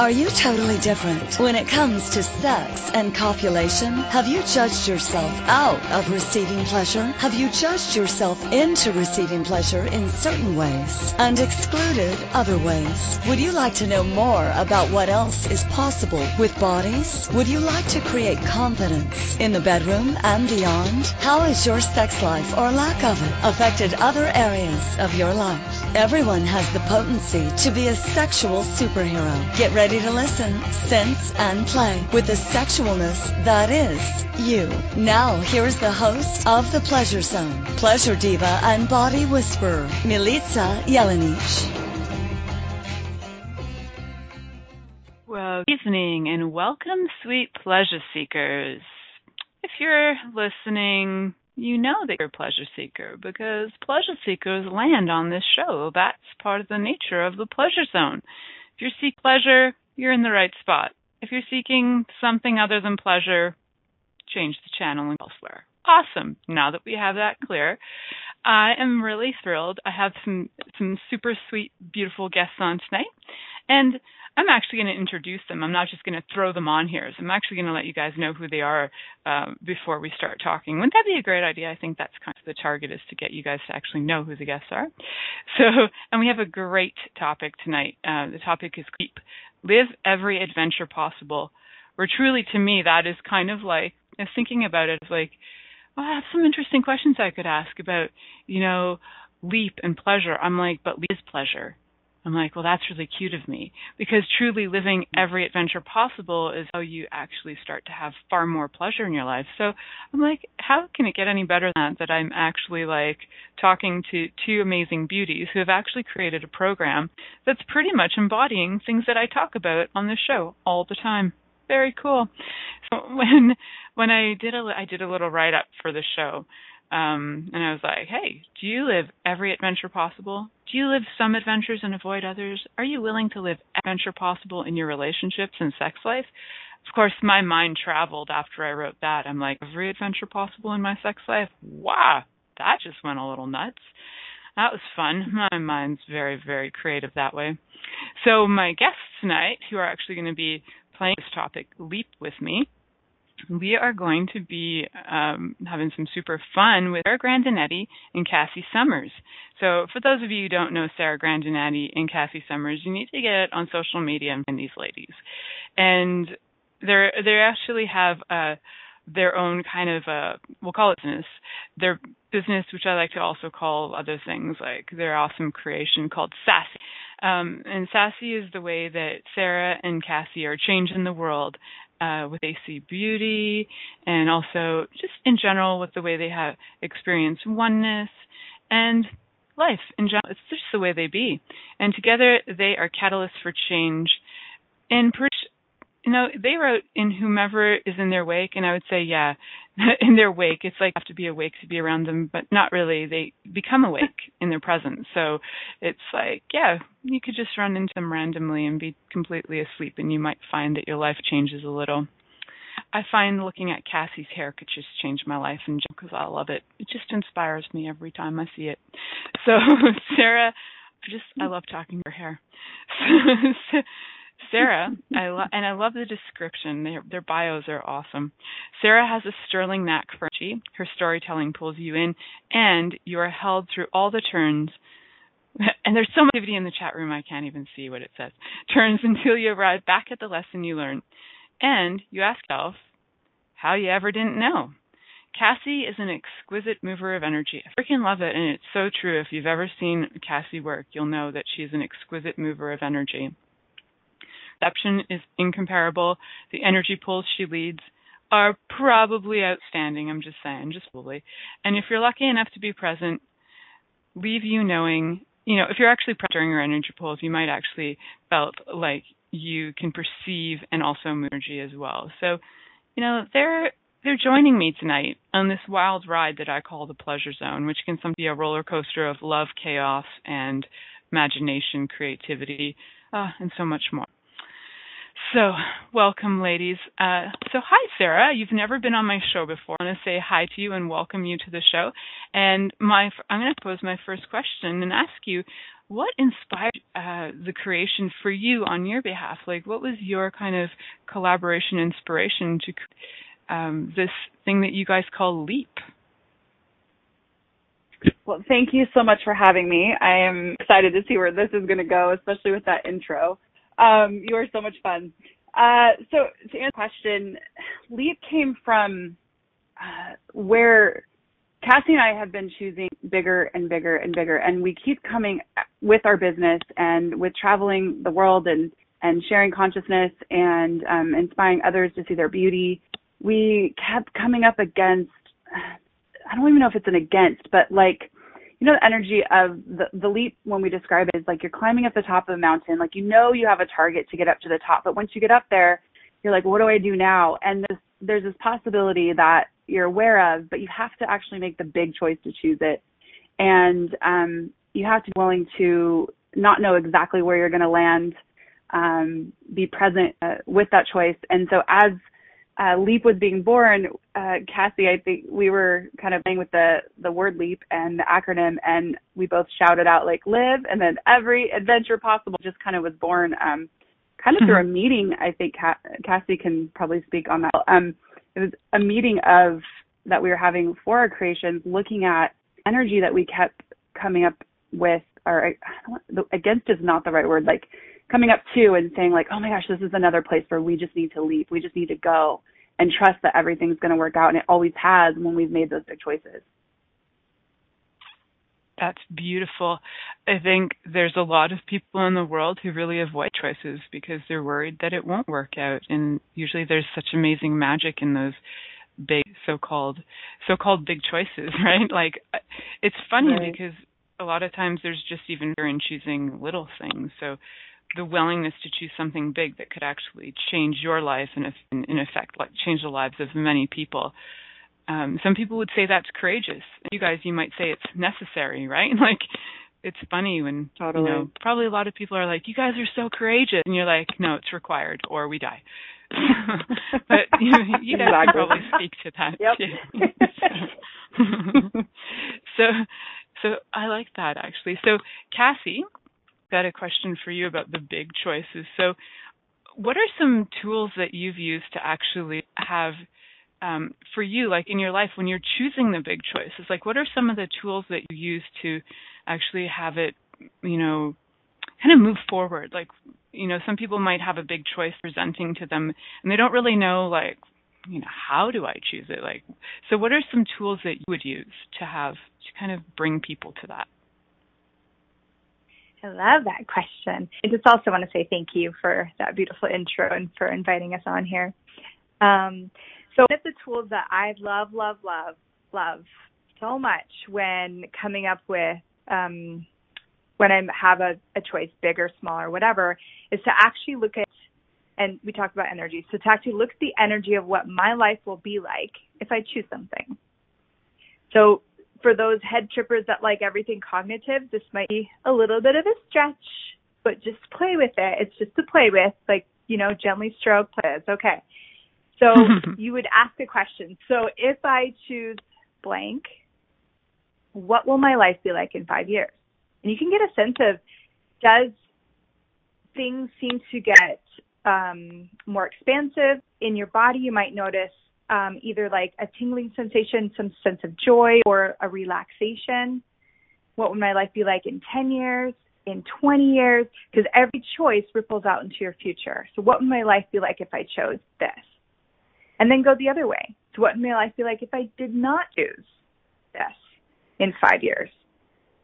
Are you totally different when it comes to sex and copulation? Have you judged yourself out of receiving pleasure? Have you judged yourself into receiving pleasure in certain ways and excluded other ways? Would you like to know more about what else is possible with bodies? Would you like to create confidence in the bedroom and beyond? How has your sex life or lack of it affected other areas of your life? Everyone has the potency to be a sexual superhero. Get ready to listen, sense, and play with the sexualness that is you. Now, here's the host of The Pleasure Zone, pleasure diva and body whisperer, Milica Jelenic. Well, evening and welcome, sweet pleasure seekers. If you're listening you know that you're a pleasure seeker because pleasure seekers land on this show. That's part of the nature of the pleasure zone. If you seek pleasure, you're in the right spot. If you're seeking something other than pleasure, change the channel and elsewhere. Awesome. Now that we have that clear, I am really thrilled. I have some some super sweet, beautiful guests on tonight, and I'm actually going to introduce them. I'm not just going to throw them on here. So I'm actually going to let you guys know who they are uh, before we start talking. Wouldn't that be a great idea? I think that's kind of the target is to get you guys to actually know who the guests are. So, and we have a great topic tonight. Uh, the topic is keep live every adventure possible. Where truly, to me, that is kind of like I was thinking about it. It's like, well, I have some interesting questions I could ask about, you know, leap and pleasure. I'm like, but leap is pleasure I'm like, well, that's really cute of me because truly living every adventure possible is how you actually start to have far more pleasure in your life. So I'm like, how can it get any better than that? That I'm actually like talking to two amazing beauties who have actually created a program that's pretty much embodying things that I talk about on this show all the time. Very cool. So when when I did a I did a little write up for the show, um, and I was like, hey, do you live every adventure possible? Do you live some adventures and avoid others? Are you willing to live adventure possible in your relationships and sex life? Of course, my mind traveled after I wrote that. I'm like, every adventure possible in my sex life? Wow, that just went a little nuts. That was fun. My mind's very, very creative that way. So, my guests tonight, who are actually going to be playing this topic, Leap with me, we are going to be um, having some super fun with Sarah Grandinetti and Cassy Summers. So, for those of you who don't know Sarah Grandinetti and Cassy Summers, you need to get on social media and find these ladies. And they're they actually have uh, their own kind of uh, we'll call it business. Their business, which I like to also call other things like their awesome creation called Sassy. Um, and Sassy is the way that Sarah and Cassy are changing the world uh, with AC Beauty and also just in general with the way they have experienced oneness and life in general. It's just the way they be. And together they are catalysts for change. And per- you know, they wrote in whomever is in their wake, and I would say, yeah, in their wake, it's like you have to be awake to be around them, but not really. They become awake in their presence. So it's like, yeah, you could just run into them randomly and be completely asleep, and you might find that your life changes a little. I find looking at Cassy's hair could just change my life and because I love it. It just inspires me every time I see it. So Sarah, I just I love talking to her hair. Sarah, I lo- and I love the description. Their, their bios are awesome. Sarah has a sterling knack for energy. Her storytelling pulls you in, and you are held through all the turns. And there's so much activity in the chat room, I can't even see what it says. Turns until you arrive back at the lesson you learned. And you ask yourself how you ever didn't know. Cassy is an exquisite mover of energy. I freaking love it, and it's so true. If you've ever seen Cassy work, you'll know that she's an exquisite mover of energy perception is incomparable. The energy pulls she leads are probably outstanding. I'm just saying, just probably. And if you're lucky enough to be present, leave you knowing, you know, if you're actually present during your energy pulls, you might actually felt like you can perceive and also energy as well. So, you know, they're they're joining me tonight on this wild ride that I call the pleasure zone, which can sometimes be a roller coaster of love, chaos, and imagination, creativity, uh, and so much more. So, welcome, ladies. Uh, so, hi, Sarah. You've never been on my show before. I want to say hi to you and welcome you to the show. And my, I'm going to pose my first question and ask you, what inspired uh, the creation for you on your behalf? Like, what was your kind of collaboration inspiration to um, this thing that you guys call Leap? Well, thank you so much for having me. I am excited to see where this is going to go, especially with that intro. Um, you are so much fun. Uh, so to answer the question, Leap came from uh, where Cassy and I have been choosing bigger and bigger and bigger, and we keep coming with our business and with traveling the world and and sharing consciousness and um, inspiring others to see their beauty. We kept coming up against I don't even know if it's an against, but like you know the energy of the the leap when we describe it is like you're climbing up the top of a mountain like you know you have a target to get up to the top but once you get up there you're like what do i do now? And this, there's this possibility that you're aware of but you have to actually make the big choice to choose it. And um you have to be willing to not know exactly where you're going to land um be present uh, with that choice. And so as uh, Leap was being born, uh, Cassy, I think we were kind of playing with the the word Leap and the acronym, and we both shouted out like "live," and then every adventure possible just kind of was born, um, kind of through a meeting. I think Cassy can probably speak on that. Um, it was a meeting of that we were having for our creations, looking at energy that we kept coming up with, or against is not the right word, like coming up to and saying like, oh my gosh, this is another place where we just need to leap. We just need to go and trust that everything's going to work out. And it always has when we've made those big choices. That's beautiful. I think there's a lot of people in the world who really avoid choices because they're worried that it won't work out. And usually there's such amazing magic in those big so-called so-called big choices, right? Like it's funny right. because a lot of times there's just even fear in choosing little things. So the willingness to choose something big that could actually change your life and in, in effect like change the lives of many people. Um, some people would say that's courageous. You guys you might say it's necessary right? Like it's funny when totally. you know probably a lot of people are like you guys are so courageous. And you're like no it's required or we die. But you, know, you guys exactly. can probably speak to that yep. too. So so i like that actually. So cassy got a question for you about the big choices. So, what are some tools that you've used to actually have um, for you, like in your life, when you're choosing the big choices? Like, what are some of the tools that you use to actually have it, you know, kind of move forward? Like, you know, some people might have a big choice presenting to them, and they don't really know, like, you know, how do I choose it? Like, so what are some tools that you would use to have to kind of bring people to that? I love that question. I just also want to say thank you for that beautiful intro and for inviting us on here. Um, so one of the tools that I love, love, love, love so much when coming up with um, when I have a, a choice, big or small or whatever, is to actually look at and we talked about energy. So to actually look at the energy of what my life will be like if I choose something. So for those head trippers that like everything cognitive, this might be a little bit of a stretch, but just play with it. It's just to play with, like, you know, gently stroke, play. It's okay. So you would ask a question. So if I choose blank, what will my life be like in five years? And you can get a sense of does things seem to get um, more expansive in your body? You might notice um, either like a tingling sensation, some sense of joy, or a relaxation. What would my life be like in 10 years, in 20 years? Because every choice ripples out into your future. So, what would my life be like if I chose this? And then go the other way. So, what would my life be like if I did not choose this in five years?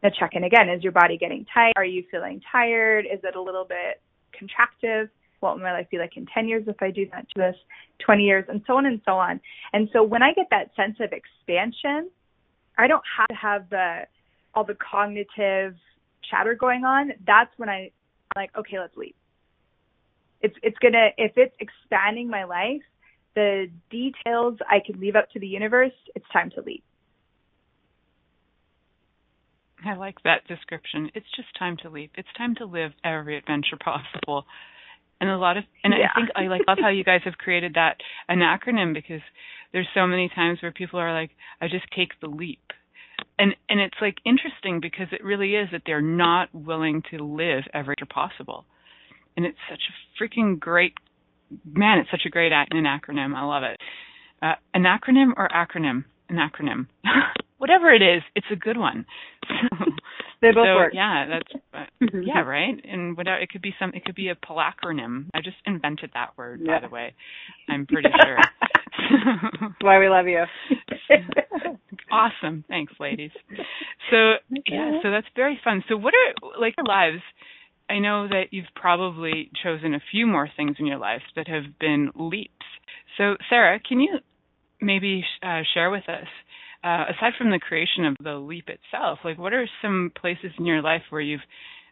Now, check in again. Is your body getting tight? Are you feeling tired? Is it a little bit contractive? What will my life be like in 10 years if I do that to this, 20 years, and so on and so on. And so when I get that sense of expansion, I don't have to have the all the cognitive chatter going on. That's when I I'm like, okay, let's leap. It's it's gonna if it's expanding my life, the details I can leave up to the universe. It's time to leap. I like that description. It's just time to leap. It's time to live every adventure possible And a lot of and Yeah. I think I like love how you guys have created that an acronym because there's so many times where people are like, I just take the leap. And and it's like interesting because it really is that they're not willing to live every year possible. And it's such a freaking great man, it's such a great ac- an acronym. I love it. Uh, an acronym or acronym? An acronym. Whatever it is, it's a good one. They both so, work. Yeah, that's uh, yeah, right. And whatever it could be some it could be a palacronym. I just invented that word Yeah. by the way. I'm pretty sure. That's why we love you. awesome. Thanks, ladies. So yeah, so that's very fun. So what are like your lives? I know that you've probably chosen a few more things in your life that have been leaps. So Sarah, can you maybe uh, share with us, uh, aside from the creation of the leap itself, like what are some places in your life where you've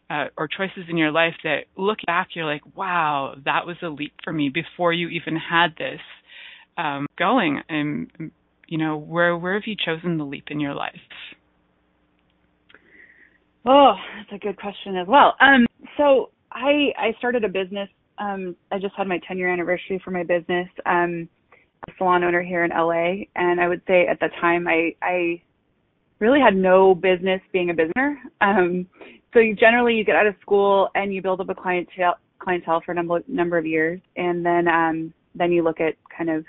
uh, or choices in your life that look back, you're like, wow, that was a leap for me before you even had this um, going. And you know, where where have you chosen the leap in your life? Oh, that's a good question as well. Um, so I I started a business. Um, I just had my 10 year anniversary for my business. Um, a salon owner here in LA, and I would say at the time I I really had no business being a business. Um, so you generally you get out of school and you build up a clientele clientele for a number number of years, and then um, then you look at kind of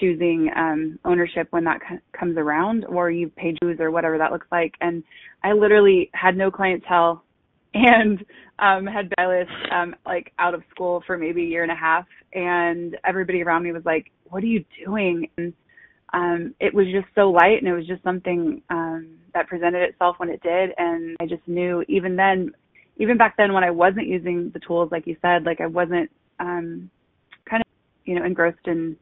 choosing um, ownership when that comes around, or you pay dues or whatever that looks like. And I literally had no clientele and um, had Bayless um, like out of school for maybe a year and a half, and everybody around me was like, "What are you doing?" And um, it was just so light, and it was just something um, that presented itself when it did, and I just knew even then, even back then when I wasn't using the tools, like you said, like I wasn't um, kind of you know engrossed in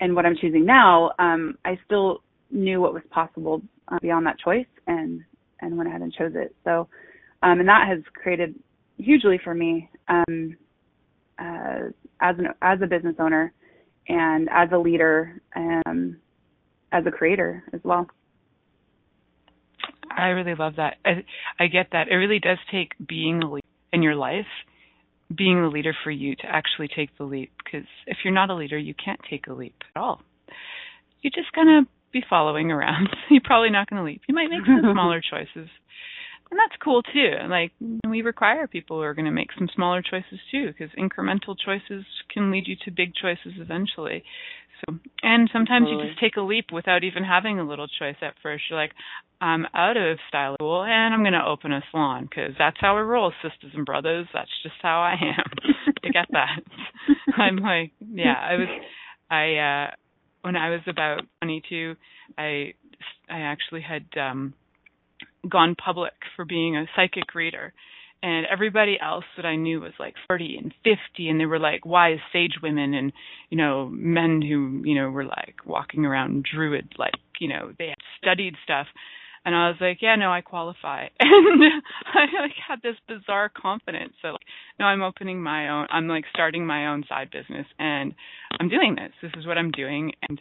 in what I'm choosing now. Um, I still knew what was possible uh, beyond that choice, and and went ahead and chose it. So, um, and that has created hugely for me um, uh, as an as a business owner and as a leader, um, as a creator as well. I really love that. I, I get that. It really does take being a leader in your life, being the leader for you to actually take the leap. Because if you're not a leader, you can't take a leap at all. You're just gonna be following around. you're probably not gonna leap. You might make some smaller choices, and that's cool too. Like we require people who are going to make some smaller choices too, because incremental choices can lead you to big choices eventually. So, and sometimes Totally. you just take a leap without even having a little choice at first. You're like, I'm out of style school and I'm going to open a salon because that's how we roll, sisters and brothers. That's just how I am. I get that. I'm like, yeah, I was, I, uh, when I was about 22, I, I actually had, um, gone public for being a psychic reader. And everybody else that I knew was like 40 and 50, and they were like wise sage women, and you know men who you know were like walking around druid like you know they had studied stuff, and I was like, yeah, no, I qualify. And I like had this bizarre confidence that like, no, I'm opening my own, I'm like starting my own side business, and I'm doing this. This is what I'm doing, and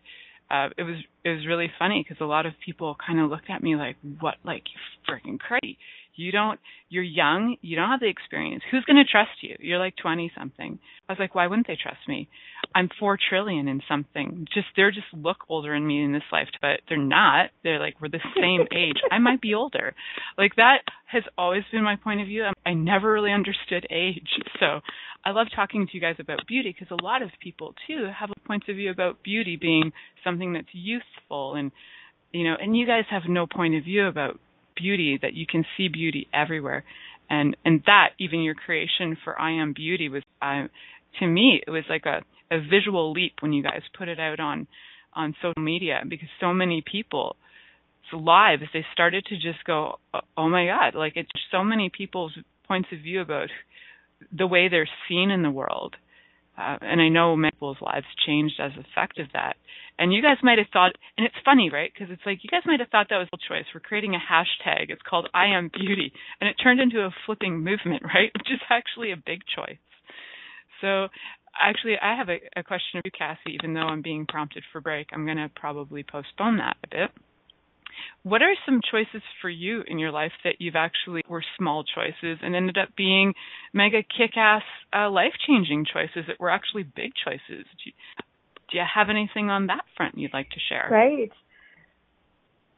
uh, it was it was really funny because a lot of people kind of looked at me like, what, like you freaking crazy. You don't, you're young, you don't have the experience. Who's going to trust you? You're like 20 something. I was like, why wouldn't they trust me? I'm 4 trillion in something. Just, they're just look older than me in this life, but they're not. They're like, we're the same age. I might be older. Like that has always been my point of view. I never really understood age. So I love talking to you guys about beauty because a lot of people too have a point of view about beauty being something that's youthful and, you know, and you guys have no point of view about beauty that you can see beauty everywhere. And and that even your creation for i am beauty was uh, to me it was like a a visual leap when you guys put it out on on social media because so many people lives they started to just go oh my god like it's so many people's points of view about the way they're seen in the world uh, and I know many people's lives changed as effect of that. And you guys might have thought, and it's funny, right? Because it's like you guys might have thought that was a choice. We're creating a hashtag. It's called I Am Beauty, and it turned into a flipping movement, right? Which is actually a big choice. So, actually, I have a, a question for you, Cassy. Even though I'm being prompted for break, I'm going to probably postpone that a bit. What are some choices for you in your life that you've actually were small choices and ended up being mega kick-ass, uh, life-changing choices that were actually big choices? Do you, do you have anything on that front you'd like to share? Right.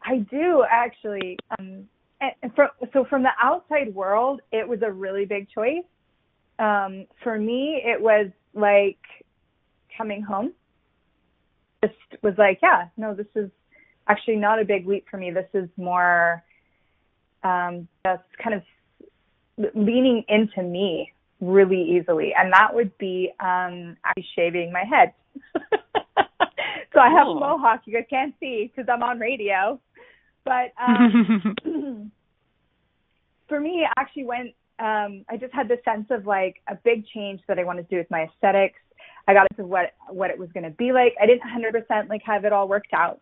I do actually. Um, and so from the outside world, it was a really big choice. Um, for me, it was like coming home. Just was like, yeah, no, this is actually not a big leap for me. This is more um, just kind of leaning into me really easily, and that would be um, actually shaving my head. so I have a mohawk. You guys can't see because I'm on radio, but um, for me, it actually went. Um, I just had this sense of like a big change that I wanted to do with my aesthetics. I got into what what it was going to be like. I didn't 100% like have it all worked out,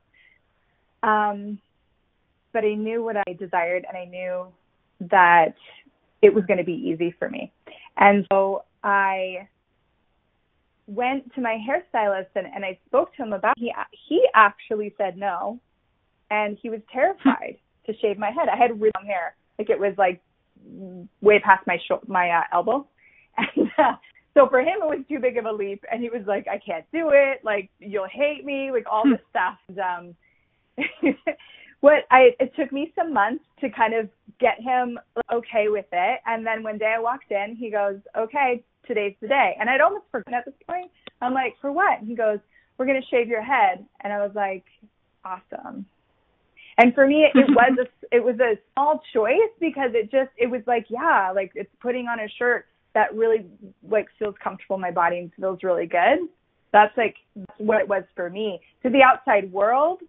um, but I knew what I desired, and I knew that it was going to be easy for me. And so I went to my hairstylist and, and I spoke to him about he he actually said no, and he was terrified to shave my head. I had really long hair, like it was like way past my sh- my uh, elbow, and uh, so for him it was too big of a leap, and he was like, I can't do it, like you'll hate me, like all this stuff. And, um, what I it took me some months to kind of get him okay with it, and then one day I walked in, he goes, okay, today's the day. And I'd almost forgotten at this point. I'm like, for what? And he goes, we're going to shave your head. And I was like, awesome. And for me, it, it was a, it was a small choice because it just, it was like, yeah, like it's putting on a shirt that really like feels comfortable in my body and feels really good. That's like that's what it was for me. To the outside world,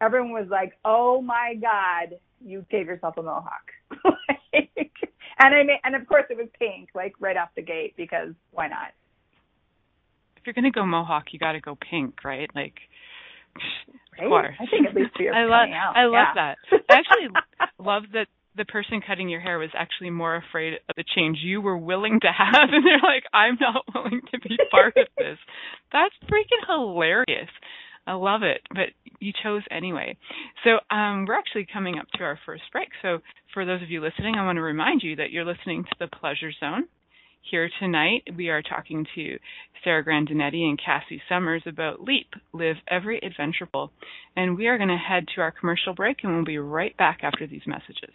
everyone was like, "Oh my God, you gave yourself a mohawk." like, and I made, and of course it was pink, like right off the gate because why not? If you're gonna go mohawk, you got to go pink, right? Like, right? of course. I think at least you're I love out. I love yeah. that. I actually love that the person cutting your hair was actually more afraid of the change you were willing to have, and they're like, "I'm not willing to be part of this." That's freaking hilarious. I love it, but you chose anyway. So um, we're actually coming up to our first break. So for those of you listening, I want to remind you that you're listening to the Pleasure Zone. Here tonight, we are talking to Sarah Grandinetti and Cassy Summers about Leap, Live Every Adventure Full. And we are going to head to our commercial break, and we'll be right back after these messages.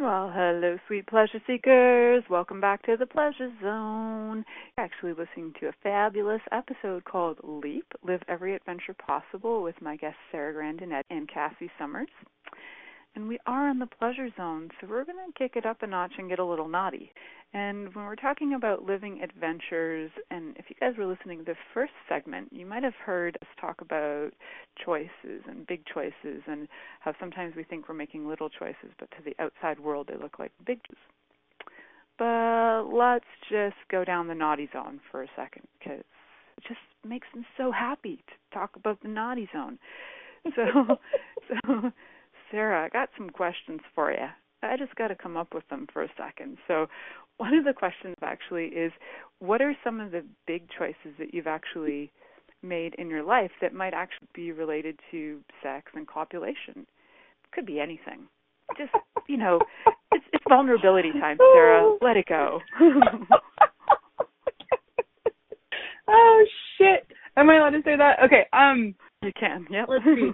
Well, hello, sweet pleasure seekers. Welcome back to the Pleasure Zone. You're actually listening to a fabulous episode called Leap Live Every Adventure Possible with my guests Sarah Grandin and Cassy Summers. And we are in the pleasure zone, so we're going to kick it up a notch and get a little naughty. And when we're talking about living adventures, and if you guys were listening to the first segment, you might have heard us talk about choices and big choices, and how sometimes we think we're making little choices, but to the outside world, they look like big choices. But let's just go down the naughty zone for a second, because it just makes them so happy to talk about the naughty zone. So, so Sarah, I got some questions for you. I just got to come up with them for a second. So, one of the questions actually is what are some of the big choices that you've actually made in your life that might actually be related to sex and copulation? Could be anything. Just, you know, it's, it's vulnerability time, Sarah. Let it go. oh shit. Am I allowed to say that? Okay, um you can. Yep. Let's see.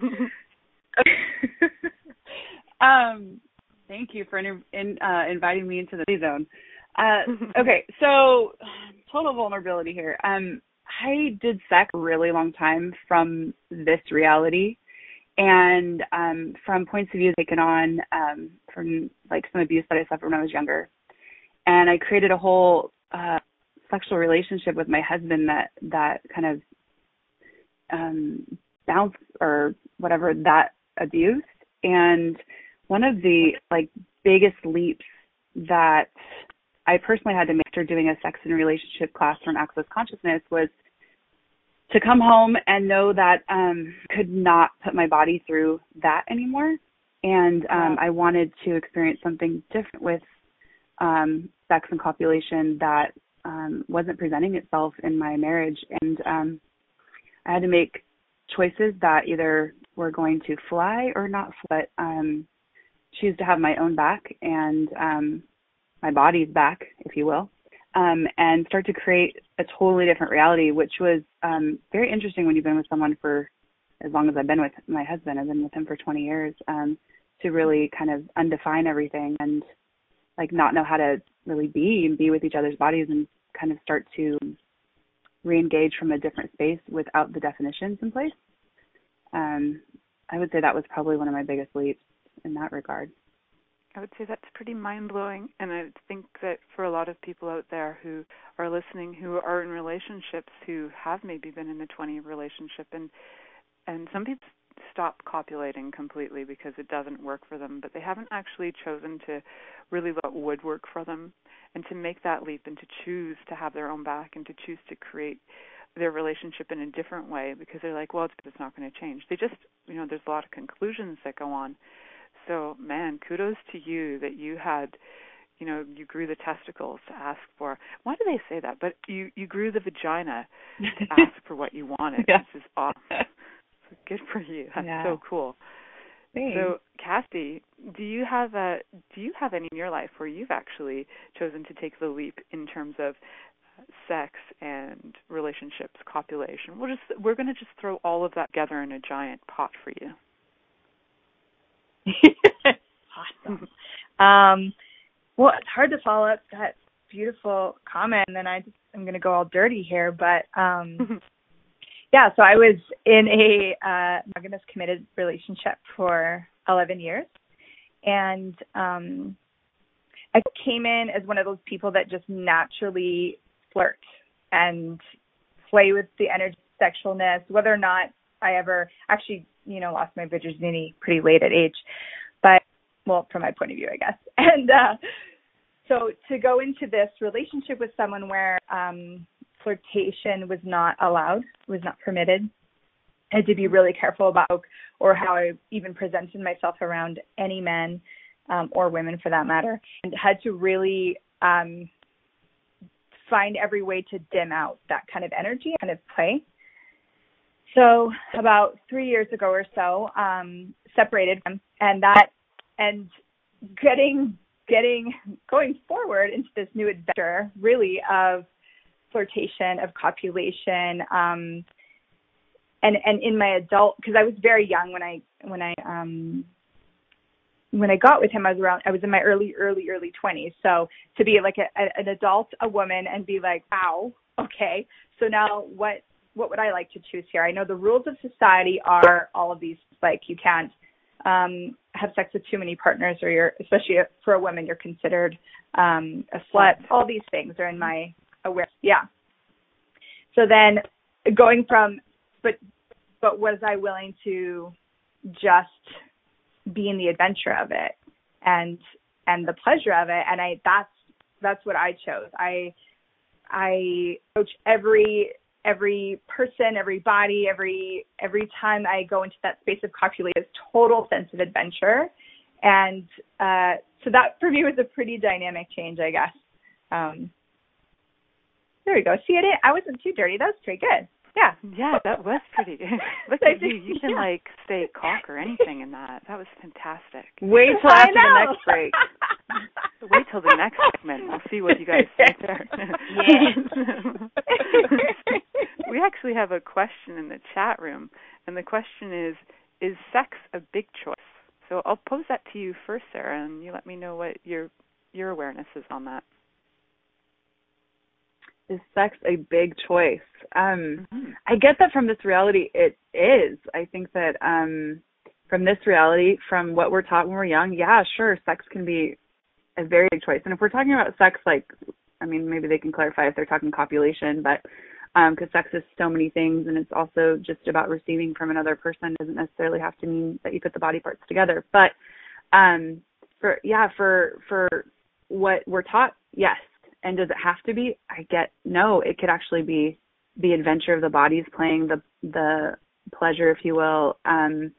um thank you for in, in, uh, inviting me into the zone. Uh, okay, so total vulnerability here. Um, I did sex a really long time from this reality, and um, from points of view taken on um, from like some abuse that I suffered when I was younger, and I created a whole uh, sexual relationship with my husband that that kind of um, bounced or whatever that abuse, and one of the like biggest leaps that I personally had to make after doing a sex and relationship class from Access Consciousness was to come home and know that um could not put my body through that anymore. And um I wanted to experience something different with um sex and copulation that um wasn't presenting itself in my marriage. And um I had to make choices that either were going to fly or not fly. Um choose to have my own back and um my body's back if you will um, and start to create a totally different reality, which was um, very interesting when you've been with someone for as long as I've been with my husband. I've been with him for 20 years um, to really kind of undefine everything and like not know how to really be and be with each other's bodies and kind of start to re-engage from a different space without the definitions in place. Um, I would say that was probably one of my biggest leaps in that regard. I would say that's pretty mind blowing, and I think that for a lot of people out there who are listening, who are in relationships, who have maybe been in a 20 relationship, and and some people stop copulating completely because it doesn't work for them, but they haven't actually chosen to really what would work for them, and to make that leap and to choose to have their own back and to choose to create their relationship in a different way because they're like, well, it's, it's not going to change. They just, you know, there's a lot of conclusions that go on so, man, kudos to you that you had, you know, you grew the testicles to ask for. Why do they say that? But you you grew the vagina to ask for what you wanted. Yeah. This is awesome. So good for you. That's yeah. so cool. Thanks. So, Cassy, do you have a do you have any in your life where you've actually chosen to take the leap in terms of uh, sex and relationships, copulation? We'll just we're going to just throw all of that together in a giant pot for you. awesome. Um, well, it's hard to follow up that beautiful comment, and then I just, I'm going to go all dirty here, but um, yeah. So I was in a uh, monogamous committed relationship for 11 years, and um, I came in as one of those people that just naturally flirt and play with the energy, sexualness, whether or not I ever actually you know, lost my virginity pretty late at age. But well, from my point of view, I guess. And uh so to go into this relationship with someone where um flirtation was not allowed, was not permitted, I had to be really careful about or how I even presented myself around any men um, or women for that matter, and had to really um, find every way to dim out that kind of energy, kind of play. So about three years ago or so, um, separated, and that, and getting getting going forward into this new adventure, really of flirtation, of copulation, um, and and in my adult, because I was very young when I when I um when I got with him, I was around, I was in my early, early, early 20s. So to be like a, a, an adult, a woman, and be like, wow, okay. So now what, what would I like to choose here? I know the rules of society are all of these, like you can't um, have sex with too many partners, or you're, especially for a woman, you're considered um, a slut. All these things are in my awareness. Yeah. So then going from, but, but was I willing to just be in the adventure of it and and the pleasure of it and i that's that's what i chose i i coach every every person every body every every time i go into that space of copulation is total sense of adventure and uh so that for me was a pretty dynamic change i guess um there we go see it i wasn't too dirty that was pretty good yeah. Yeah, that was pretty. Look at you. You can yeah. like say cock or anything in that. That was fantastic. Wait till after the next break. Wait till the next segment. We'll see what you guys think there. Yeah. We actually have a question in the chat room, and the question is: Is sex a big choice? So I'll pose that to you first, Sarah, and you let me know what your your awareness is on that is sex a big choice? Um, mm-hmm. I get that from this reality, it is. I think that um, from this reality, from what we're taught when we're young, yeah, sure, sex can be a very big choice. And if we're talking about sex, like, I mean, maybe they can clarify if they're talking copulation, but because um, sex is so many things, and it's also just about receiving from another person. It doesn't necessarily have to mean that you put the body parts together, but um, for yeah, for for what we're taught, yes, and does it have to be? I get no. It could actually be the adventure of the bodies playing the the pleasure, if you will, um,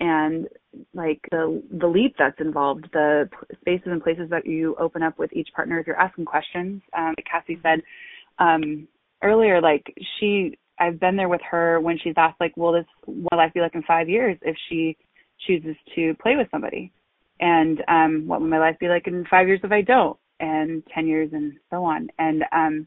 and like the the leap that's involved, the spaces and places that you open up with each partner if you're asking questions. Um, like Cassy said um, earlier, like she, I've been there with her when she's asked, like, "Will this what life be like in five years if she chooses to play with somebody?" And um, what will my life be like in five years if I don't? and 10 years and so on. And um,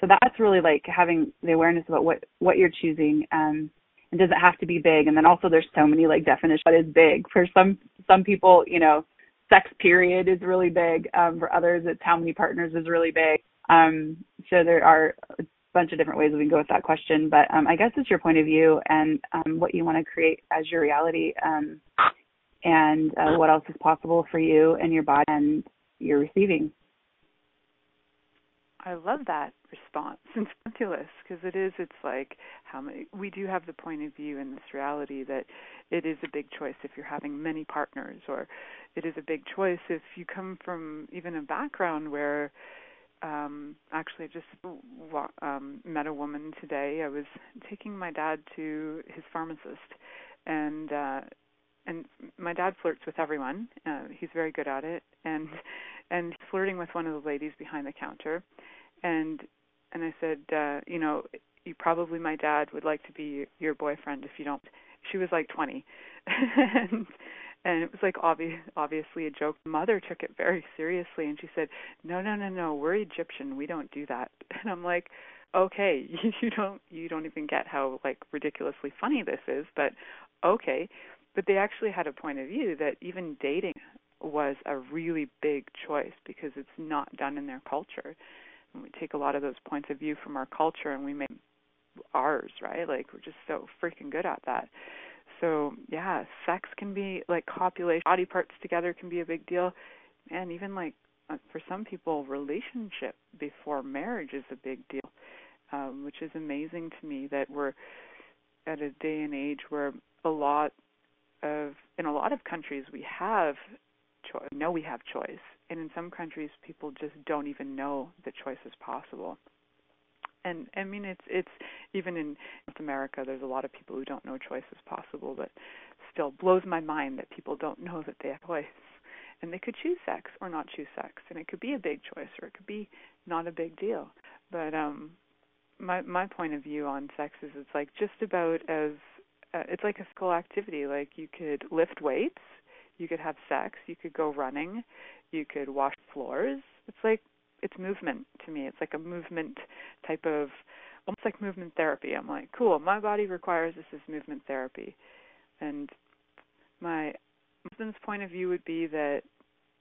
so that's really like having the awareness about what what you're choosing. Um, and does it have to be big? And then also there's so many like definitions. What is big for some some people? You know, sex period is really big. Um, for others, it's how many partners is really big. Um, so there are bunch of different ways we can go with that question. But um, I guess it's your point of view and um, what you want to create as your reality. Um, and uh, what else is possible for you and your body and your receiving. I love that response. It's fabulous because it is. It's like how many. We do have the point of view in this reality that it is a big choice if you're having many partners, or it is a big choice if you come from even a background where. Um, actually, just um, met a woman today. I was taking my dad to his pharmacist, and uh, and my dad flirts with everyone. Uh, he's very good at it, and and flirting with one of the ladies behind the counter and and I said, uh, you know, you probably my dad would like to be your boyfriend if you don't. She was like 20, and and it was like obvious, obviously a joke. Mother took it very seriously, and she said, no, no, no, no, we're Egyptian, we don't do that. And I'm like, okay, you don't you don't even get how like ridiculously funny this is, but okay. But they actually had a point of view that even dating was a really big choice because it's not done in their culture and we take a lot of those points of view from our culture and we make ours, right? Like we're just so freaking good at that. So yeah, sex can be like copulation, body parts together can be a big deal, and even like uh, for some people, relationship before marriage is a big deal, um, which is amazing to me that we're at a day and age where a lot of in a lot of countries we have choice. Know we have choice, and in some countries, people just don't even know that choice is possible. And I mean, it's it's even in North America, there's a lot of people who don't know choice is possible, but still blows my mind that people don't know that they have choice, and they could choose sex or not choose sex, and it could be a big choice or it could be not a big deal. But um, my my point of view on sex is it's like just about as uh, it's like a physical activity. Like you could lift weights, you could have sex, you could go running, you could wash floors. It's like it's movement to me. It's like a movement type of almost like movement therapy. I'm like, cool, my body requires this as movement therapy. And my husband's point of view would be that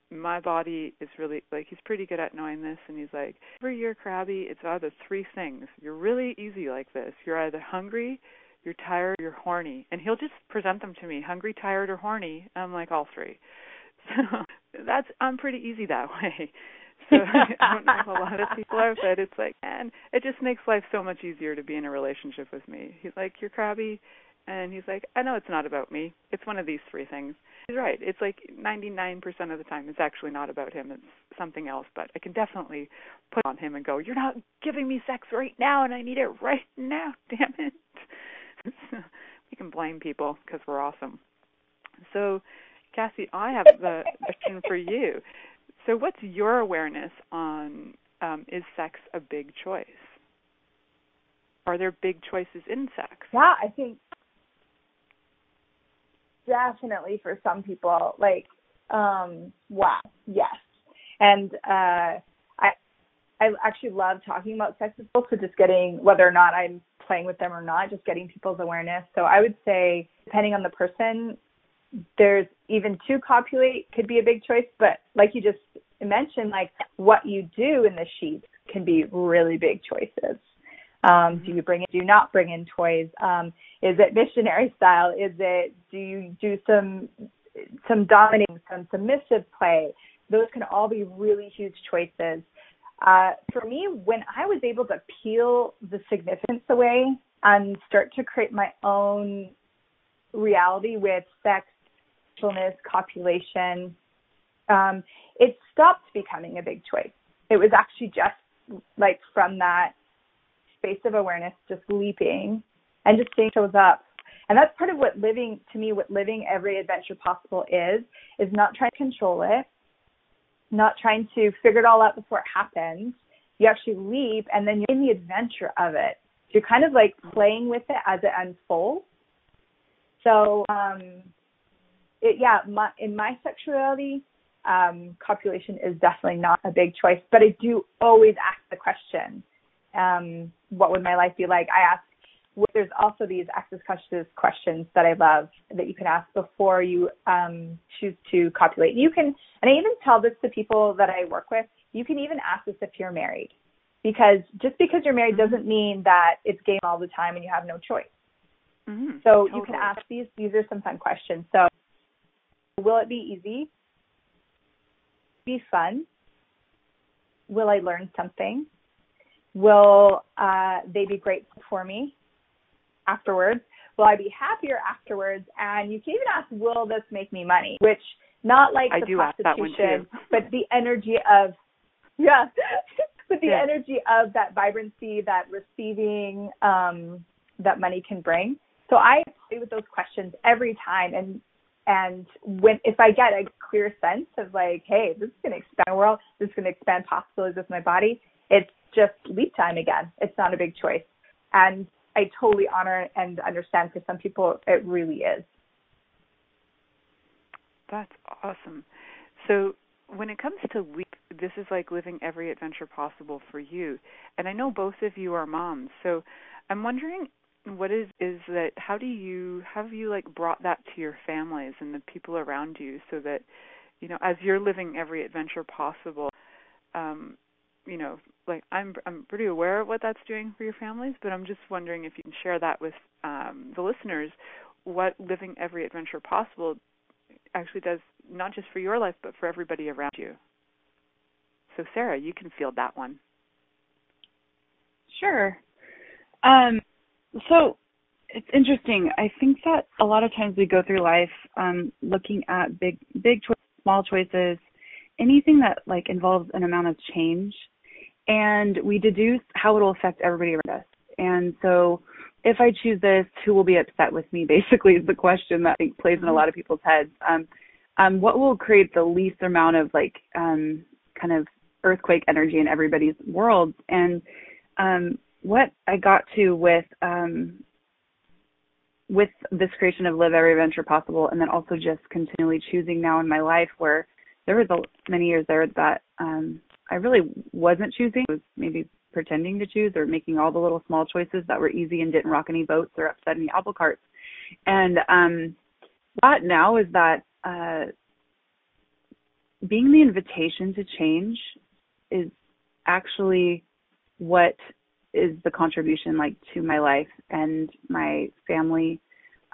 my body is really like he's pretty good at knowing this and he's like every year crabby it's either three things you're really easy like this you're either hungry you're tired you're horny and he'll just present them to me hungry tired or horny i'm like all three so that's i'm pretty easy that way so i don't know if a lot of people are but it's like and it just makes life so much easier to be in a relationship with me he's like you're crabby and he's like i know it's not about me it's one of these three things He's right. It's like 99% of the time it's actually not about him. It's something else. But I can definitely put on him and go, "You're not giving me sex right now, and I need it right now. Damn it." we can blame people because we're awesome. So, Cassy, I have the question for you. So, what's your awareness on um, is sex a big choice? Are there big choices in sex? Yeah, I think definitely for some people like um wow yes and uh i i actually love talking about sex with people so just getting whether or not i'm playing with them or not just getting people's awareness so i would say depending on the person there's even to copulate could be a big choice but like you just mentioned like what you do in the sheets can be really big choices um, do you bring in, do not bring in toys? Um, is it missionary style? Is it do you do some some dominating, some submissive play? Those can all be really huge choices. Uh, for me, when I was able to peel the significance away and start to create my own reality with sex, sexualness, copulation, um, it stopped becoming a big choice. It was actually just like from that space of awareness just leaping and just staying shows up. And that's part of what living to me what living every adventure possible is is not trying to control it, not trying to figure it all out before it happens. You actually leap and then you're in the adventure of it. You're kind of like playing with it as it unfolds. So um it yeah, my, in my sexuality, um, copulation is definitely not a big choice, but I do always ask the question, um, what would my life be like? I ask. There's also these access consciousness questions that I love that you can ask before you um, choose to copulate. You can, and I even tell this to people that I work with. You can even ask this if you're married, because just because you're married doesn't mean that it's game all the time and you have no choice. Mm-hmm. So totally. you can ask these. These are some fun questions. So, will it be easy? Be fun? Will I learn something? Will uh, they be grateful for me afterwards? Will I be happier afterwards? And you can even ask, will this make me money? Which not like I the do prostitution, but the energy of yeah, but the yeah. energy of that vibrancy, that receiving um, that money can bring. So I play with those questions every time, and and when if I get a clear sense of like, hey, this is going to expand the world, this is going to expand possibilities with my body, it's just leap time again. It's not a big choice. And I totally honor and understand for some people it really is. That's awesome. So when it comes to leap, this is like living every adventure possible for you. And I know both of you are moms. So I'm wondering what is is that how do you have you like brought that to your families and the people around you so that you know as you're living every adventure possible um you know, like I'm I'm pretty aware of what that's doing for your families, but I'm just wondering if you can share that with um, the listeners, what living every adventure possible actually does not just for your life but for everybody around you. So Sarah, you can field that one. Sure. Um, so it's interesting. I think that a lot of times we go through life um, looking at big big choices, small choices, anything that like involves an amount of change and we deduce how it'll affect everybody around us. And so if I choose this, who will be upset with me? Basically, is the question that I think plays in a mm-hmm. lot of people's heads. Um, um, what will create the least amount of like um, kind of earthquake energy in everybody's world? And um, what I got to with um, with this creation of live every adventure possible, and then also just continually choosing now in my life where there was a, many years there that um, I really wasn't choosing. I was maybe pretending to choose or making all the little small choices that were easy and didn't rock any boats or upset any apple carts. And um that now is that uh being the invitation to change is actually what is the contribution like to my life and my family.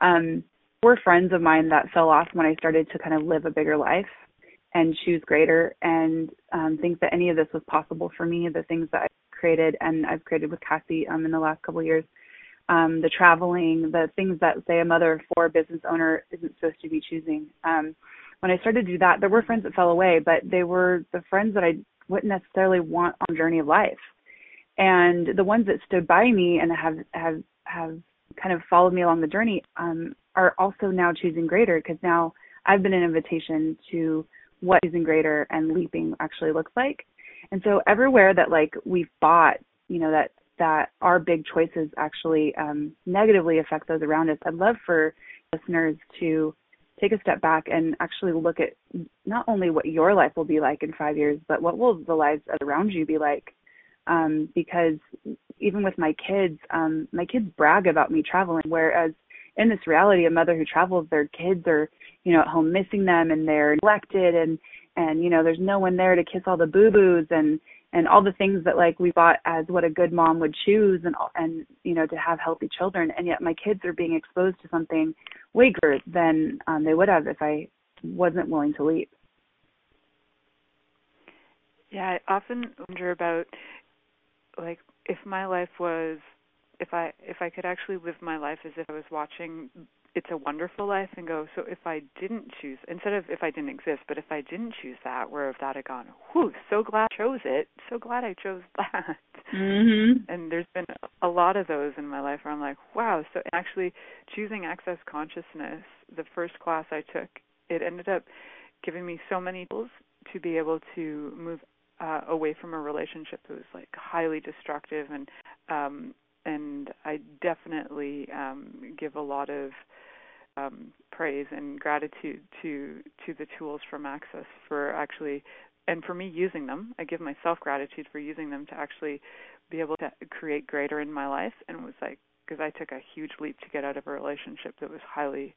Um were friends of mine that fell off when I started to kind of live a bigger life and choose greater and um, think that any of this was possible for me, the things that I created and I've created with Cassy um, in the last couple of years. Um, the traveling, the things that say a mother for a business owner isn't supposed to be choosing. Um, when I started to do that, there were friends that fell away, but they were the friends that I wouldn't necessarily want on journey of life. And the ones that stood by me and have have have kind of followed me along the journey um, are also now choosing greater because now I've been an invitation to what choosing greater and leaping actually looks like. And so everywhere that like we've bought, you know, that that our big choices actually um, negatively affect those around us. I'd love for listeners to take a step back and actually look at not only what your life will be like in five years, but what will the lives around you be like. Um, because even with my kids, um, my kids brag about me traveling, whereas in this reality, a mother who travels, their kids are, you know, at home missing them and they're neglected and and you know there's no one there to kiss all the boo boos and and all the things that like we bought as what a good mom would choose and and you know to have healthy children and yet my kids are being exposed to something way greater than um they would have if I wasn't willing to leap. Yeah, I often wonder about like if my life was if I if I could actually live my life as if I was watching it's a wonderful life and go so if i didn't choose instead of if i didn't exist but if i didn't choose that where if that had gone whew so glad i chose it. So glad i chose that. Mm-hmm. and there's been a lot of those in my life where i'm like wow. So actually choosing access consciousness the first class i took it ended up giving me so many tools to be able to move uh, away from a relationship that was like highly destructive and um and I definitely um, give a lot of um, praise and gratitude to to the tools from Access for actually and for me using them. I give myself gratitude for using them to actually be able to create greater in my life. And it was like because I took a huge leap to get out of a relationship that was highly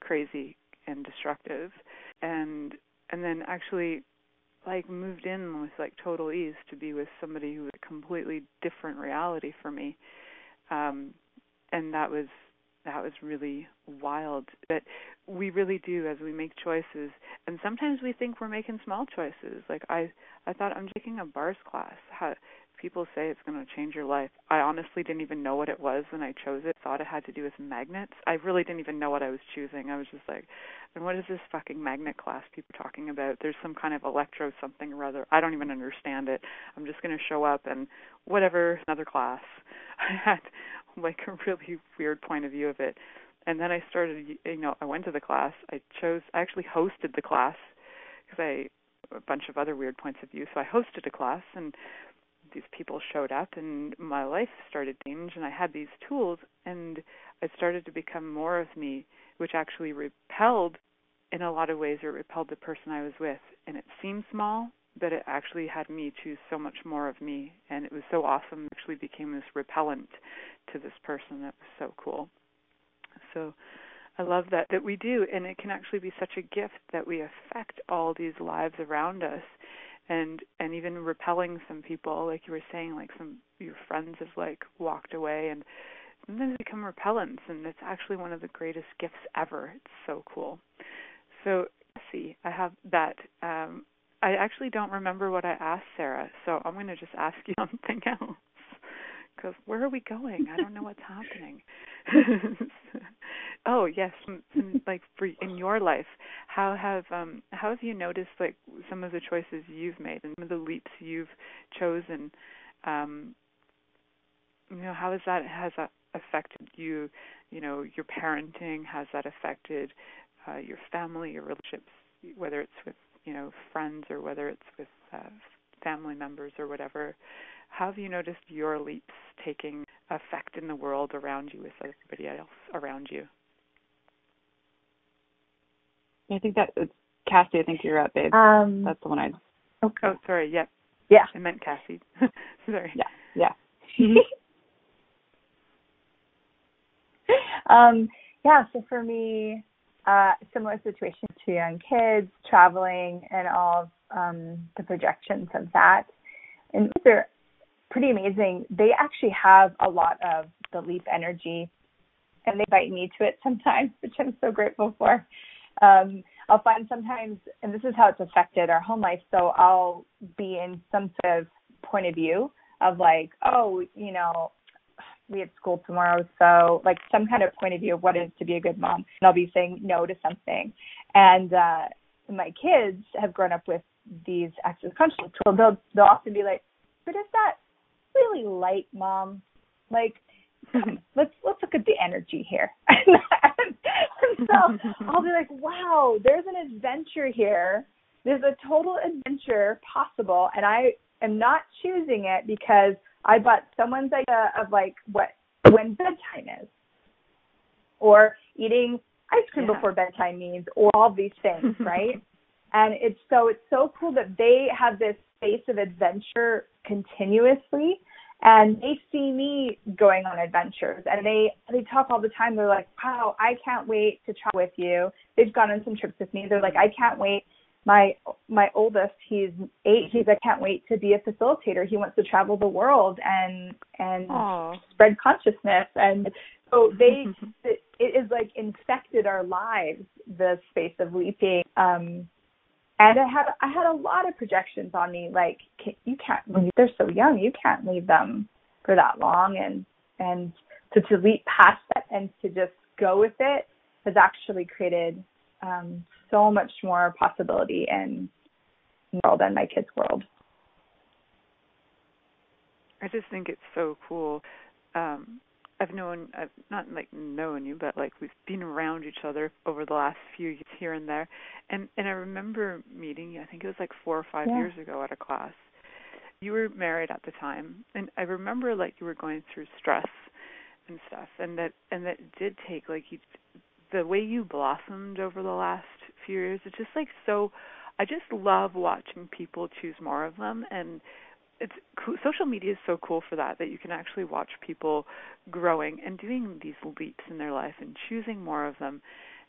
crazy and destructive, and and then actually like moved in with like total ease to be with somebody who was a completely different reality for me. Um and that was that was really wild. That we really do as we make choices and sometimes we think we're making small choices. Like i i thought i'm taking a bars class. How people say it's going to change your life i honestly didn't even know what it was when i chose it. Thought it had to do with magnets. I really didn't even know what i was choosing. I was just like and what is this fucking magnet class people talking about? There's some kind of electro something or other. I don't even understand it. I'm just going to show up and whatever another class. I had like a really weird point of view of it. And then I started, you know, I went to the class. I chose, I actually hosted the class because I a bunch of other weird points of view. So I hosted a class, and these people showed up, and my life started to change. And I had these tools, and I started to become more of me, which actually repelled, in a lot of ways, it repelled the person I was with. And it seemed small, but it actually had me choose so much more of me and it was so awesome it actually became this repellent to this person that was so cool so i love that that we do and it can actually be such a gift that we affect all these lives around us and and even repelling some people like you were saying like some your friends have like walked away and sometimes become repellents and it's actually one of the greatest gifts ever it's so cool so see i have that um I actually don't remember what I asked Sarah, so I'm going to just ask you something else. Because where are we going? I don't know what's happening. oh yes, like for in your life, how have um how have you noticed like some of the choices you've made and some of the leaps you've chosen? Um, you know, how has that has that affected you? You know, your parenting has that affected uh, your family, your relationships, whether it's with you know friends or whether it's with uh, family members or whatever. How have you noticed your leaps taking effect in the world around you with everybody else around you? I think that it's Cassy. I think you're up, babe. Um, That's the one I. okay. Oh, sorry. Yep. Yeah. I meant Cassy. sorry. Yeah. Yeah. um, yeah, so for me, uh, similar situation to young kids, traveling, and all of um, the projections of that. And they're pretty amazing. They actually have a lot of the leap energy, and they bite me to it sometimes, which I'm so grateful for. Um, I'll find sometimes, and this is how it's affected our home life. So I'll be in some sort of point of view of like, oh, you know, we have school tomorrow, so like some kind of point of view of what it is to be a good mom. And I'll be saying no to something. And uh my kids have grown up with these access consciousness tools. They'll they'll often be like, But is that really light, mom? Like let's let's look at the energy here. and so I'll be like, Wow, there's an adventure here. There's a total adventure possible and I am not choosing it because I bought someone's idea of like what when bedtime is, or eating ice cream Yeah. before bedtime means, or all these things, right? and it's so it's so cool that they have this space of adventure continuously, and they see me going on adventures, and they they talk all the time. They're like, "Wow, I can't wait to travel with you." They've gone on some trips with me. They're like, "I can't wait." my my oldest he's eight he's i can't wait to be a facilitator he wants to travel the world and and Aw. spread consciousness and so they it, it is like infected our lives the space of leaping um and i had i had a lot of projections on me like "Ca- you can't when they're so young you can't leave them for that long and and to to leap past that and to just go with it has actually created um so much more possibility in the world and my kids' world. I just think it's so cool. Um I've known I've not like known you, but like we've been around each other over the last few years here and there. And and I remember meeting you, I think it was like four or five Yeah. years ago at a class. You were married at the time and I remember like you were going through stress and stuff and that and that did take like you the way you blossomed over the last few years it's just like so I just love watching people choose more of them and it's social media is so cool for that that you can actually watch people growing and doing these leaps in their life and choosing more of them.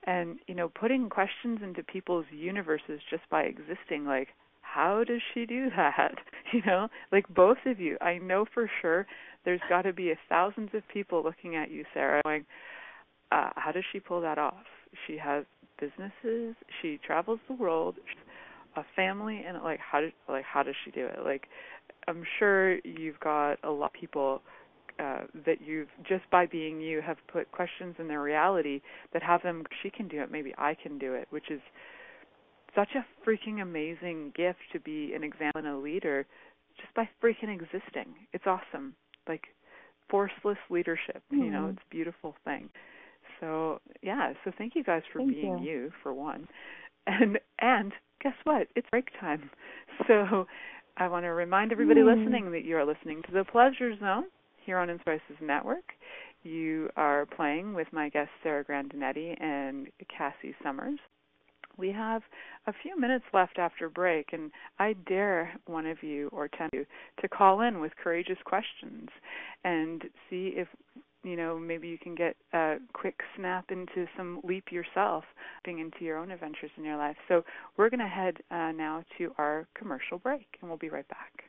And you know putting questions into people's universes just by existing like how does she do that? You know like both of you. I know for sure there's got to be a thousands of people looking at you sarah going uh how does she pull that off? She has businesses she travels the world a family and like how did like how does she do it? Like i'm sure you've got a lot of people uh, that you've just by being you have put questions in their reality that have them she can do it. Maybe i can do it which is such a freaking amazing gift to be an example and a leader just by freaking existing. It's awesome. Like forceless leadership you know Mhm. it's a beautiful thing. So yeah so thank you guys for Thank being you. you for one. And and guess what? It's break time. So i want to remind everybody Mm. listening that you are listening to the pleasure zone here on Inspired Choices Network. You are playing with my guests Sarah Grandinetti and Cassy Summers. We have a few minutes left after break, and I dare one of you or ten of you to call in with courageous questions and see if you know maybe you can get a quick snap into some leap yourself, being into your own adventures in your life. So we're going to head uh, now to our commercial break, and we'll be right back.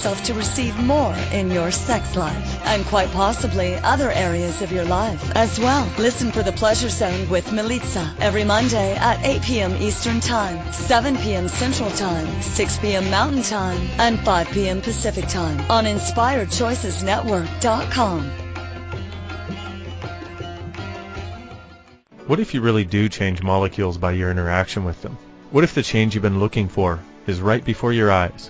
to receive more in your sex life and quite possibly other areas of your life as well. Listen for the Pleasure Zone with Milica every Monday at 8 p.m. Eastern Time, 7 p.m. Central Time, 6 p.m. Mountain Time, and 5 p.m. Pacific Time on InspiredChoicesNetwork.com. What if you really do change molecules by your interaction with them? What if the change you've been looking for is right before your eyes?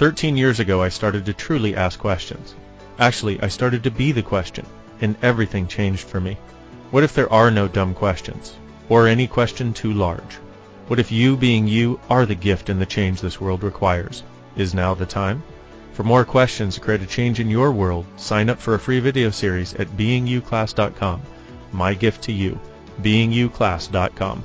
13 years ago I started to truly ask questions. Actually, I started to be the question, and everything changed for me. What if there are no dumb questions? Or any question too large? What if you being you are the gift and the change this world requires? Is now the time? For more questions to create a change in your world, sign up for a free video series at beingyouclass.com. My gift to you, beingyouclass.com.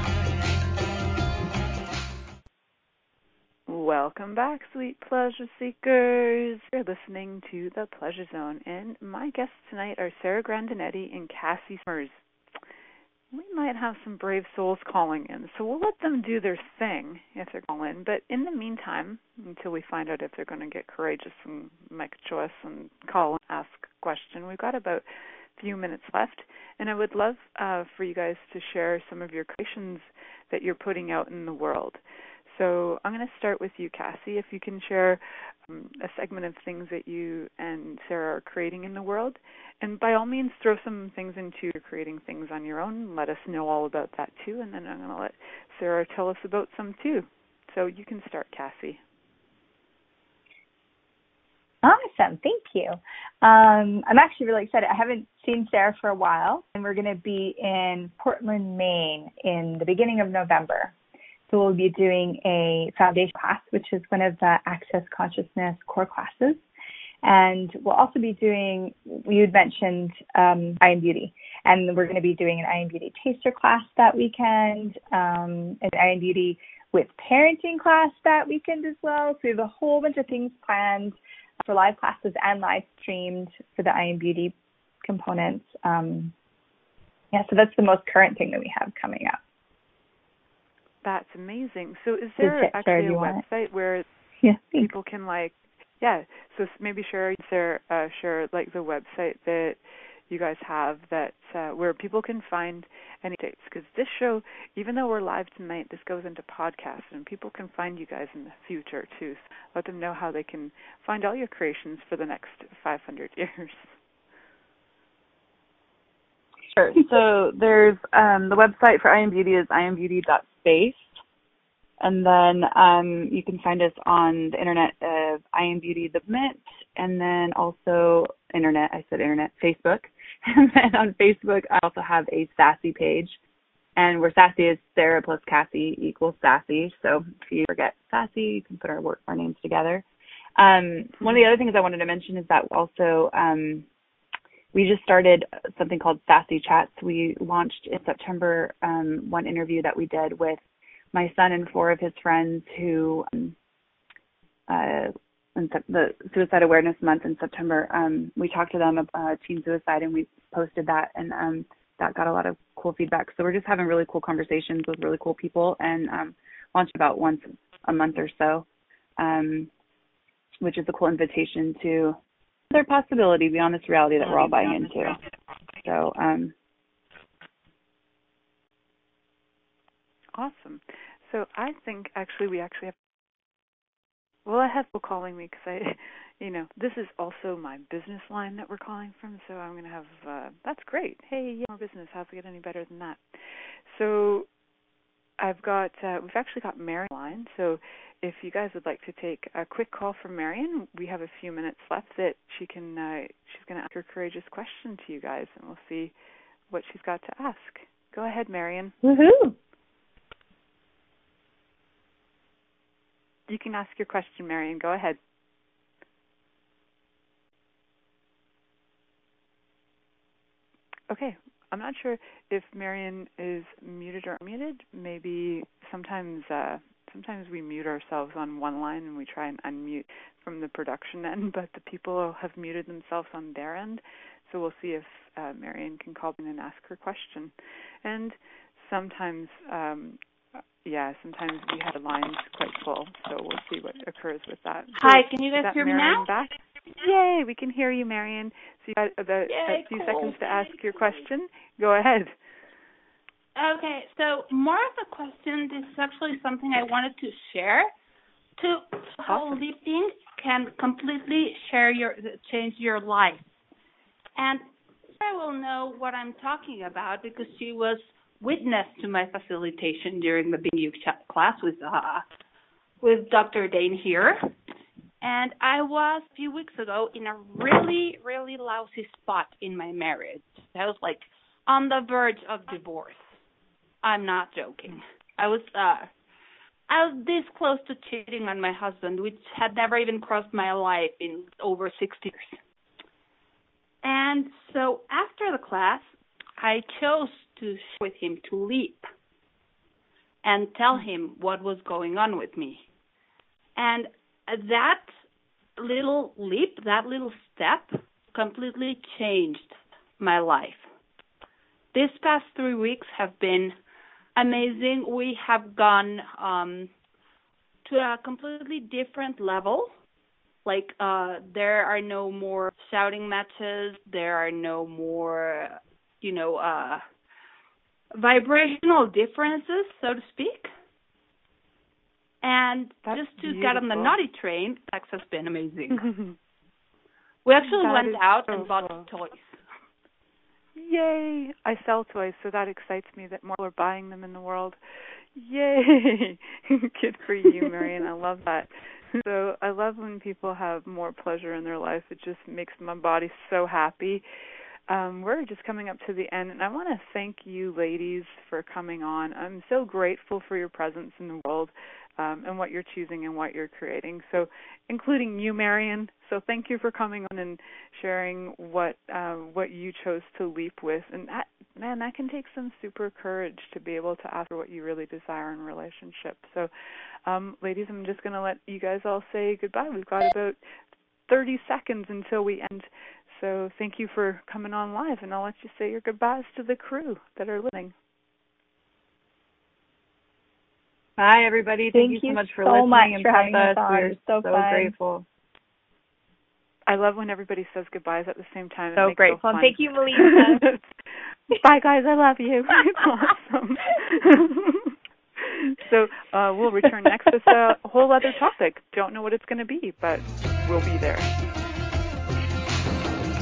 Welcome back, sweet pleasure seekers. You're listening to the Pleasure Zone, and my guests tonight are Sarah Grandinetti and Cassy Summers. We might have some brave souls calling in, so we'll let them do their thing if they're calling. But in the meantime, until we find out if they're going to get courageous and make a choice and call and ask a question, we've got about a few minutes left, and I would love uh, for you guys to share some of your creations that you're putting out in the world. So I'm going to start with you, Cassy. If you can share um, a segment of things that you and Sarah are creating in the world, and by all means, throw some things into creating things on your own. Let us know all about that too, and then I'm going to let Sarah tell us about some too. So you can start, Cassy. Awesome, thank you. Um, I'm actually really excited. I haven't seen Sarah for a while, and we're going to be in Portland, Maine in the beginning of November. So we'll be doing a foundation class, which is one of the Access Consciousness core classes. And we'll also be doing, you had mentioned um, I Am Beauty, and we're going to be doing an I Am Beauty taster class that weekend, um, an I Am Beauty with parenting class that weekend as well. So we have a whole bunch of things planned for live classes and live streamed for the I Am Beauty components. Um, yeah, so that's the most current thing that we have coming up. That's amazing. So is there actually a website where yeah, people can like yeah, so maybe share share uh, share like the website that you guys have that uh, where people can find any dates because this show even though we're live tonight this goes into podcast and people can find you guys in the future too. So let them know how they can find all your creations for the next 500 years Sure. So there's um, the website for I Am Beauty is iambeauty.space. And then um, you can find us on the internet of I Am Beauty the Mint, and then also internet. I said internet, Facebook, and then on Facebook I also have a sassy page, and where sassy is Sarah plus Cassy equals sassy. So if you forget sassy, you can put our our names together. Um, one of the other things I wanted to mention is that also um, we just started something called Sassy Chats. We launched in September um, one interview that we did with my son and four of his friends who um, uh, in the Suicide Awareness Month in September, um, we talked to them about uh, teen suicide and we posted that and um, that got a lot of cool feedback. So we're just having really cool conversations with really cool people and um, launch about once a month or so, um, which is a cool invitation to their possibility beyond this reality that we're all buying into. So um, awesome. So I think actually we actually have well, I have people calling me because I, you know, this is also my business line that we're calling from. So I'm going to have, uh, that's great. Hey, yeah, more business. How's it get any better than that? So I've got, uh, we've actually got Marion line. So if you guys would like to take a quick call from Marion, we have a few minutes left that she can, uh, she's going to ask her courageous question to you guys and we'll see what she's got to ask. Go ahead, Marion. Woohoo! You can ask your question, Marion. Go ahead. Okay, I'm not sure if Marion is muted or unmuted. Maybe sometimes uh, sometimes we mute ourselves on one line and we try and unmute from the production end, but the people have muted themselves on their end. So we'll see if uh, Marion can call in and ask her question. And sometimes um, yeah, sometimes we have lines quite full, so we'll see what occurs with that. Hi, can you guys hear me now? Back? Yay, we can hear you, Marion. So you got about Yay, a few cool. seconds to ask your question. Go ahead. Okay, so more of a question. This is actually something I wanted to share. To how Awesome. lifting can completely share your change your life, and I will know what I'm talking about because she was witness to my facilitation during the BU class with uh, with Dr. Dane Heer. And I was a few weeks ago in a really, really lousy spot in my marriage. I was like on the verge of divorce. I'm not joking. I was uh I was this close to cheating on my husband, which had never even crossed my life in over six years. And so after the class, I chose to with him to leap and tell him what was going on with me. And that little leap, that little step, completely changed my life. These past three weeks have been amazing. We have gone um, to a completely different level. Like uh, there are no more shouting matches. There are no more, you know, uh, vibrational differences, so to speak. And That's just to get on the naughty train, sex has been amazing. We actually That went out so and bought cool. toys. Yay! I sell toys, so that excites me that more people are buying them in the world. Yay! Good for you, Marion. I love that. So I love when people have more pleasure in their life. It just makes my body so happy. Um, we're just coming up to the end, and I want to thank you, ladies, for coming on. I'm so grateful for your presence in the world um, and what you're choosing and what you're creating. So, including you, Marion. So, thank you for coming on and sharing what uh, what you chose to leap with. And that, man, that can take some super courage to be able to ask for what you really desire in a relationship. So, um, ladies, I'm just going to let you guys all say goodbye. We've got about 30 seconds until we end. So thank you for coming on live, and I'll let you say your goodbyes to the crew that are listening. Hi, everybody. Thank, Thank you so much for so listening much and for having playing us on. We're so so grateful. I love when everybody says goodbyes at the same time. It So grateful. It And fun. thank you, Milica. Bye, guys. I love you. It's awesome. so uh, we'll return next with a whole other topic. Don't know what it's going to be, but we'll be there.